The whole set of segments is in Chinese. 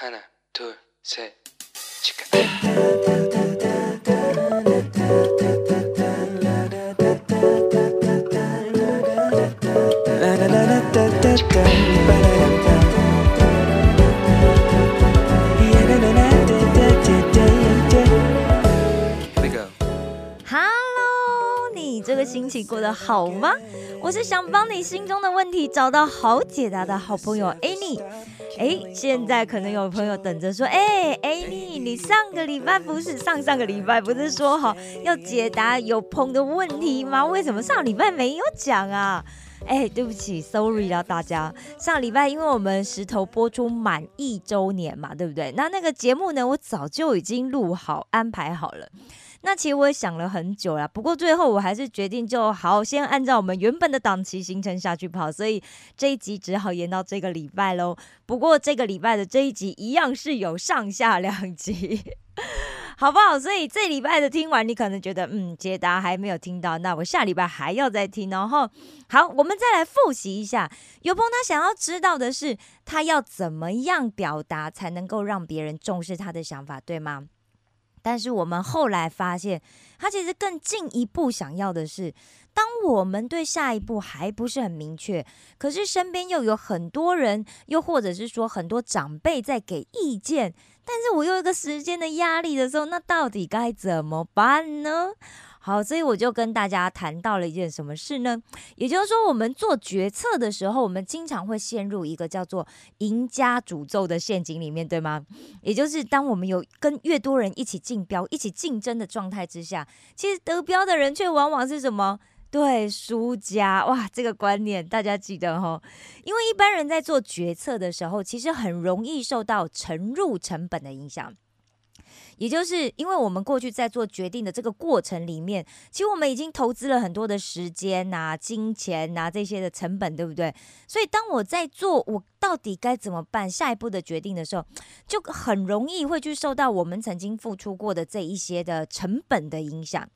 하나, 둘, 셋, 치카. Here we go. Hello，你这个星期过得好吗？我是想帮你心中的问题找到好解答的好朋友 Annie。 哎，现在可能有朋友等着说，哎，Annie，你上个礼拜不是上上个礼拜不是说好要解答有朋的问题吗？为什么上礼拜没有讲啊？哎，对不起，sorry 啦，大家。上礼拜因为我们石头播出满一周年嘛，对不对？那那个节目呢，我早就已经录好安排好了。那其实我也想了很久啦，不过最后我还是决定就好，先按照我们原本的档期行程下去跑，所以这一集只好延到这个礼拜喽。不过这个礼拜的这一集一样是有上下两集，好不好？所以这礼拜的听完，你可能觉得嗯，解答还没有听到，那我下礼拜还要再听。然后好，我们再来复习一下。有朋他想要知道的是，他要怎么样表达才能够让别人重视他的想法，对吗？但是我们后来发现，他其实更进一步想要的是，当我们对下一步还不是很明确，可是身边又有很多人，又或者是说很多长辈在给意见，但是我有一个时间的压力的时候，那到底该怎么办呢？好，所以我就跟大家谈到了一件什么事呢？也就是说，我们做决策的时候，我们经常会陷入一个叫做“赢家诅咒”的陷阱里面，对吗？也就是当我们有跟越多人一起竞标、一起竞争的状态之下，其实得标的人却往往是什么？对，输家。哇，这个观念大家记得哈，因为一般人在做决策的时候，其实很容易受到沉入成本的影响。也就是因为我们过去在做决定的这个过程里面，其实我们已经投资了很多的时间呐、金钱呐这些的成本，对不对？所以当我在做我到底该怎么办下一步的决定的时候，就很容易会去受到我们曾经付出过的这一些的成本的影响。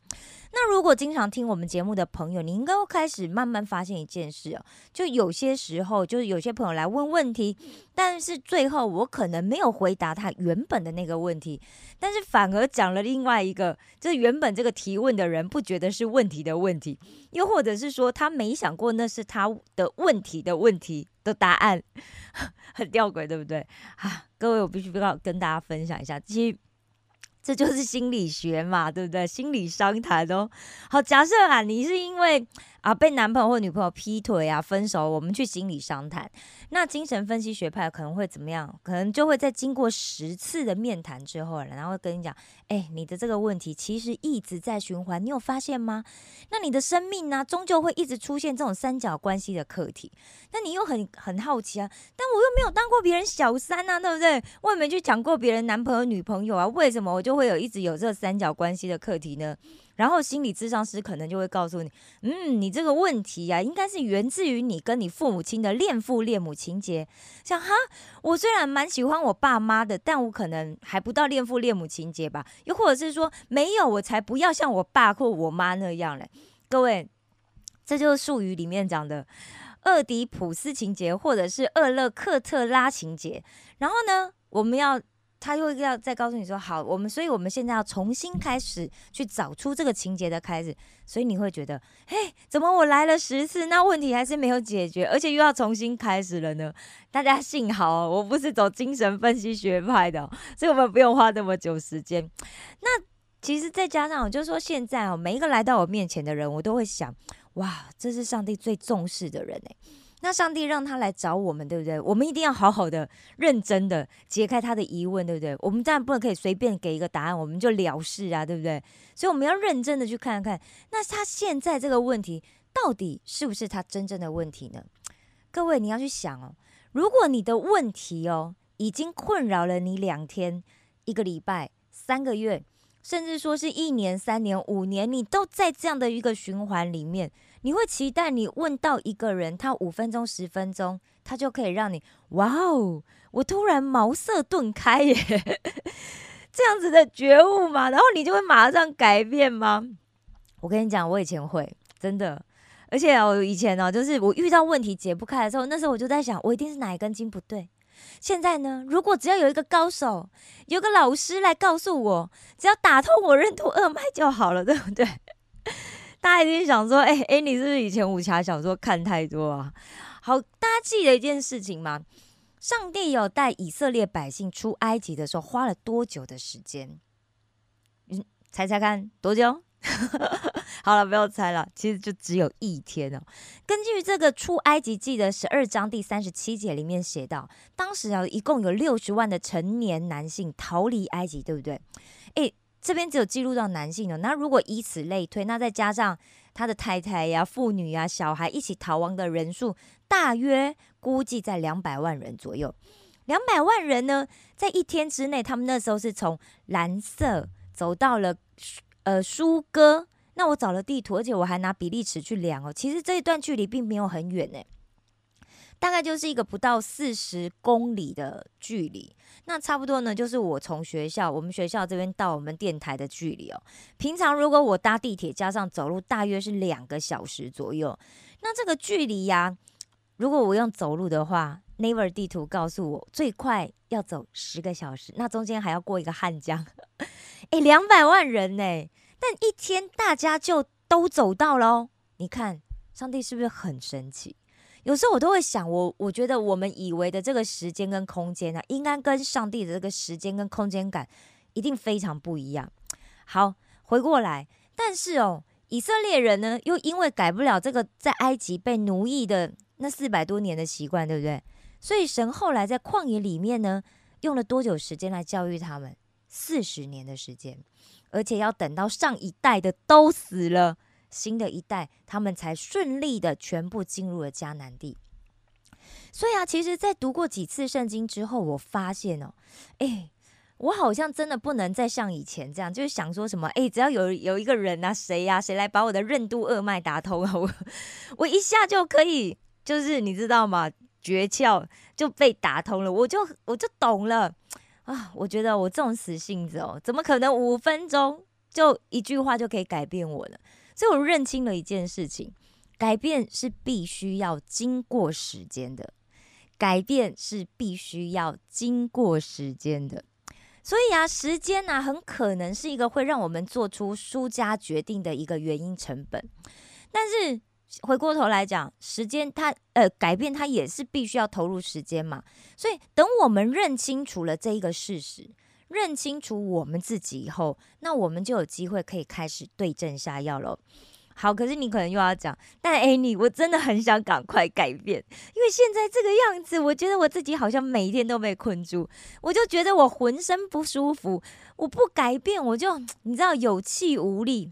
那如果经常听我们节目的朋友，你应该会开始慢慢发现一件事哦，就有些时候，就是有些朋友来问问题，但是最后我可能没有回答他原本的那个问题，但是反而讲了另外一个，就是原本这个提问的人不觉得是问题的问题，又或者是说他没想过那是他的问题的问题的答案，很吊诡，对不对？啊，各位，我必须要跟大家分享一下，其实。这就是心理学嘛，对不对？心理商谈哦。好，假设啊，你是因为啊被男朋友或女朋友劈腿啊分手，我们去心理商谈。那精神分析学派可能会怎么样？可能就会在经过十次的面谈之后，然后跟你讲，哎，你的这个问题其实一直在循环，你有发现吗？那你的生命呢，终究会一直出现这种三角关系的课题。那你又很很好奇啊，但我又没有当过别人小三啊，对不对？我也没去讲过别人男朋友女朋友啊，为什么我就会有一直有这三角关系的课题呢？然后心理咨商师可能就会告诉你，嗯，你这个问题呀，应该是源自于你跟你父母亲的恋父恋母情节。像哈，我虽然蛮喜欢我爸妈的，但我可能还不到恋父恋母情节吧。又或者是说，没有，我才不要像我爸或我妈那样嘞。各位，这就是术语里面讲的厄狄普斯情节，或者是厄勒克特拉情节。然后呢，我们要。他又要再告诉你说好，我们所以我们现在要重新开始去找出这个情节的开始，所以你会觉得，嘿，怎么我来了十次，那问题还是没有解决，而且又要重新开始了呢？大家幸好我不是走精神分析学派的，所以我们不用花那么久时间。那其实再加上，我就说现在哦，每一个来到我面前的人，我都会想，哇，这是上帝最重视的人哎。那上帝让他来找我们，对不对？我们一定要好好的、认真的解开他的疑问，对不对？我们当然不能可以随便给一个答案，我们就了事啊，对不对？所以我们要认真的去看看，那他现在这个问题到底是不是他真正的问题呢？各位，你要去想哦，如果你的问题哦已经困扰了你两天、一个礼拜、三个月，甚至说是一年、三年、五年，你都在这样的一个循环里面。你会期待你问到一个人，他五分钟、十分钟，他就可以让你哇哦！我突然茅塞顿开耶，这样子的觉悟嘛，然后你就会马上改变吗？我跟你讲，我以前会真的，而且我以前呢，就是我遇到问题解不开的时候，那时候我就在想，我一定是哪一根筋不对。现在呢，如果只要有一个高手，有个老师来告诉我，只要打通我任督二脉就好了，对不对？大家一定想说，哎哎，你是不是以前武侠小说看太多啊？好，大家记得一件事情吗？上帝有带以色列百姓出埃及的时候，花了多久的时间？嗯，猜猜看，多久？好了，不要猜了，其实就只有一天哦。根据这个出埃及记的十二章第三十七节里面写到，当时啊，一共有六十万的成年男性逃离埃及，对不对？诶，这边只有记录到男性的，那如果以此类推，那再加上他的太太呀、妇女呀、小孩一起逃亡的人数，大约估计在两百万人左右。两百万人呢，在一天之内，他们那时候是从蓝色走到了。呃，舒哥，那我找了地图，而且我还拿比例尺去量哦。其实这一段距离并没有很远呢，大概就是一个不到四十公里的距离。那差不多呢，就是我从学校，我们学校这边到我们电台的距离哦。平常如果我搭地铁加上走路，大约是两个小时左右。那这个距离呀，如果我用走路的话，Naver 地图告诉我最快要走十个小时，那中间还要过一个汉江。哎，两百万人呢，但一天大家就都走到了。你看，上帝是不是很神奇？有时候我都会想，我我觉得我们以为的这个时间跟空间呢，应该跟上帝的这个时间跟空间感一定非常不一样。好，回过来，但是哦，以色列人呢，又因为改不了这个在埃及被奴役的那四百多年的习惯，对不对？所以神后来在旷野里面呢，用了多久时间来教育他们？四十年的时间，而且要等到上一代的都死了，新的一代他们才顺利的全部进入了迦南地。所以啊，其实，在读过几次圣经之后，我发现哦，哎，我好像真的不能再像以前这样，就是想说什么，哎，只要有有一个人啊，谁呀，谁来把我的任督二脉打通啊，我 我一下就可以，就是你知道吗？诀窍就被打通了，我就我就懂了。啊，我觉得我这种死性子哦，怎么可能五分钟就一句话就可以改变我呢？所以我认清了一件事情：改变是必须要经过时间的，改变是必须要经过时间的。所以啊，时间呢，很可能是一个会让我们做出输家决定的一个原因成本，但是。回过头来讲，时间它呃改变它也是必须要投入时间嘛，所以等我们认清楚了这一个事实，认清楚我们自己以后，那我们就有机会可以开始对症下药了。好，可是你可能又要讲，但 Annie，我真的很想赶快改变，因为现在这个样子，我觉得我自己好像每一天都被困住，我就觉得我浑身不舒服，我不改变我就你知道有气无力。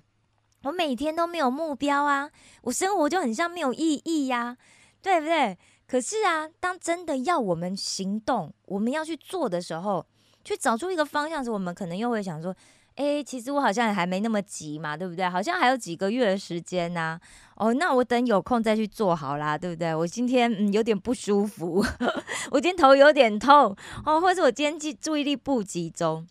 我每天都没有目标啊，我生活就很像没有意义呀，对不对？可是啊，当真的要我们行动，我们要去做的时候，去找出一个方向时，我们可能又会想说，哎，其实我好像也还没那么急嘛，对不对？好像还有几个月的时间呐。哦，那我等有空再去做好啦，对不对？我今天嗯有点不舒服，我今天头有点痛哦，或者我今天记注意力不集中。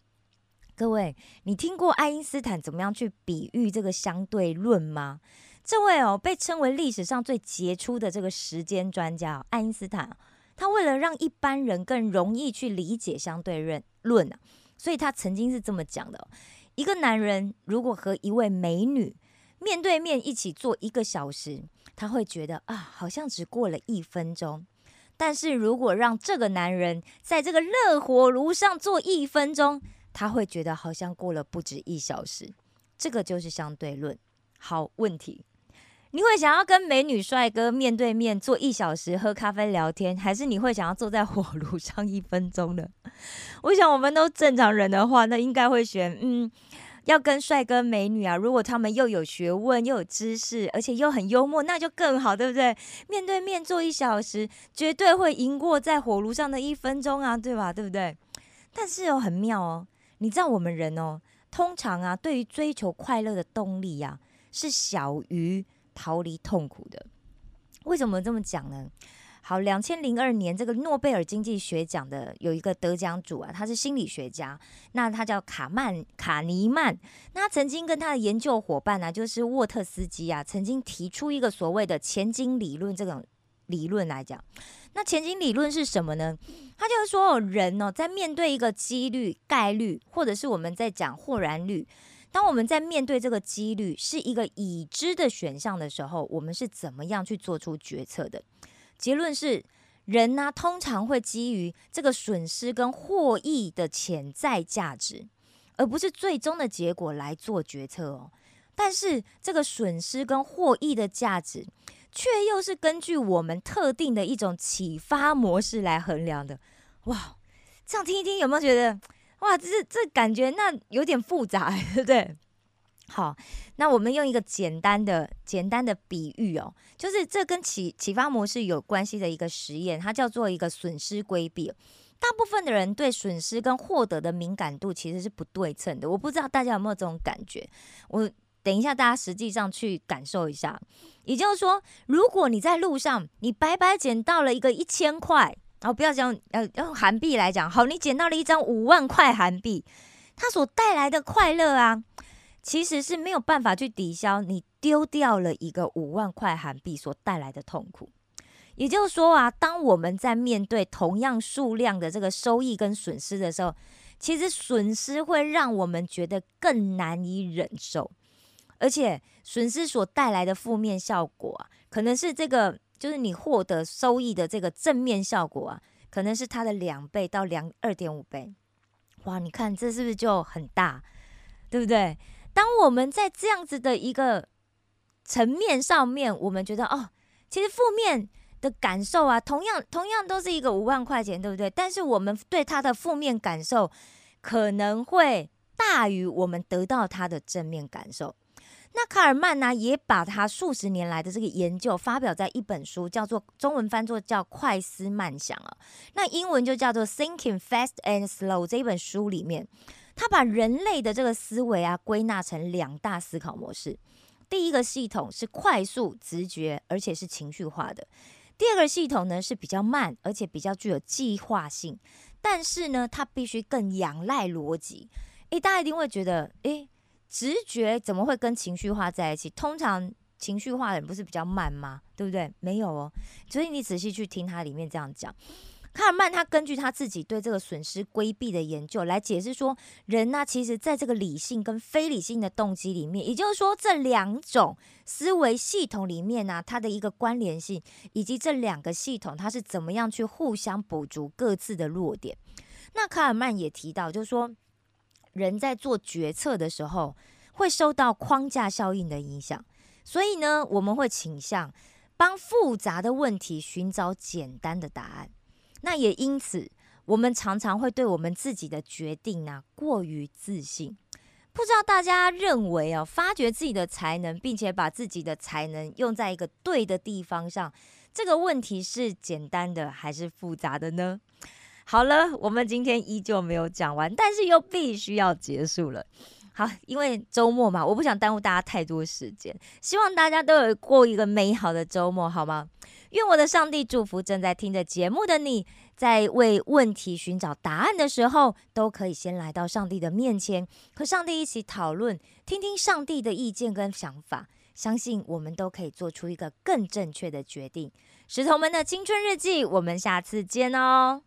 各位，你听过爱因斯坦怎么样去比喻这个相对论吗？这位哦，被称为历史上最杰出的这个时间专家哦爱因斯坦，他为了让一般人更容易去理解相对论论啊，所以他曾经是这么讲的：一个男人如果和一位美女面对面一起坐一个小时，他会觉得啊，好像只过了一分钟；但是如果让这个男人在这个热火炉上坐一分钟，他会觉得好像过了不止一小时，这个就是相对论。好问题，你会想要跟美女帅哥面对面坐一小时喝咖啡聊天，还是你会想要坐在火炉上一分钟呢？我想我们都正常人的话，那应该会选嗯，要跟帅哥美女啊，如果他们又有学问又有知识，而且又很幽默，那就更好，对不对？面对面坐一小时，绝对会赢过在火炉上的一分钟啊，对吧？对不对？但是哦，很妙哦。你知道我们人哦，通常啊，对于追求快乐的动力呀，是小于逃离痛苦的。为什么这么讲呢？好，两千零二年这个诺贝尔经济学奖的有一个得奖主啊，他是心理学家，那他叫卡曼卡尼曼。那他曾经跟他的研究伙伴呢，就是沃特斯基啊，曾经提出一个所谓的前景理论这种理论来讲，那前景理论是什么呢？他就是说，人哦，在面对一个几率、概率，或者是我们在讲豁然率，当我们在面对这个几率是一个已知的选项的时候，我们是怎么样去做出决策的？结论是，人呢通常会基于这个损失跟获益的潜在价值，而不是最终的结果来做决策哦。但是这个损失跟获益的价值，却又是根据我们特定的一种启发模式来衡量的。哇，这样听一听，有没有觉得哇，这这感觉那有点复杂，对不对？好，那我们用一个简单的简单的比喻哦，就是这跟启启发模式有关系的一个实验，它叫做一个损失规避。大部分的人对损失跟获得的敏感度其实是不对称的。我不知道大家有没有这种感觉？我等一下，大家实际上去感受一下。也就是说，如果你在路上，你白白捡到了一个一千块。哦不要讲，呃，用韩币来讲，好，你捡到了一张五万块韩币，它所带来的快乐啊，其实是没有办法去抵消你丢掉了一个五万块韩币所带来的痛苦。也就是说啊，当我们在面对同样数量的这个收益跟损失的时候，其实损失会让我们觉得更难以忍受，而且损失所带来的负面效果啊，可能是这个。就是你获得收益的这个正面效果啊，可能是它的两倍到两二点五倍，哇！你看这是不是就很大，对不对？当我们在这样子的一个层面上面，我们觉得哦，其实负面的感受啊，同样同样都是一个五万块钱，对不对？但是我们对它的负面感受可能会大于我们得到它的正面感受。那卡尔曼呢，也把他数十年来的这个研究发表在一本书，叫做中文翻作叫《快思慢想》啊，那英文就叫做《Thinking Fast and Slow》这一本书里面，他把人类的这个思维啊归纳成两大思考模式。第一个系统是快速、直觉，而且是情绪化的；第二个系统呢是比较慢，而且比较具有计划性，但是呢，它必须更仰赖逻辑。诶，大家一定会觉得，诶。直觉怎么会跟情绪化在一起？通常情绪化的人不是比较慢吗？对不对？没有哦。所以你仔细去听他里面这样讲，卡尔曼他根据他自己对这个损失规避的研究来解释说，人呢其实在这个理性跟非理性的动机里面，也就是说这两种思维系统里面呢，它的一个关联性，以及这两个系统它是怎么样去互相补足各自的弱点。那卡尔曼也提到，就是说。人在做决策的时候，会受到框架效应的影响，所以呢，我们会倾向帮复杂的问题寻找简单的答案。那也因此，我们常常会对我们自己的决定啊过于自信。不知道大家认为哦，发掘自己的才能，并且把自己的才能用在一个对的地方上，这个问题是简单的还是复杂的呢？好了，我们今天依旧没有讲完，但是又必须要结束了。好，因为周末嘛，我不想耽误大家太多时间，希望大家都有过一个美好的周末，好吗？愿我的上帝祝福正在听着节目的你，在为问题寻找答案的时候，都可以先来到上帝的面前，和上帝一起讨论，听听上帝的意见跟想法，相信我们都可以做出一个更正确的决定。石头们的青春日记，我们下次见哦。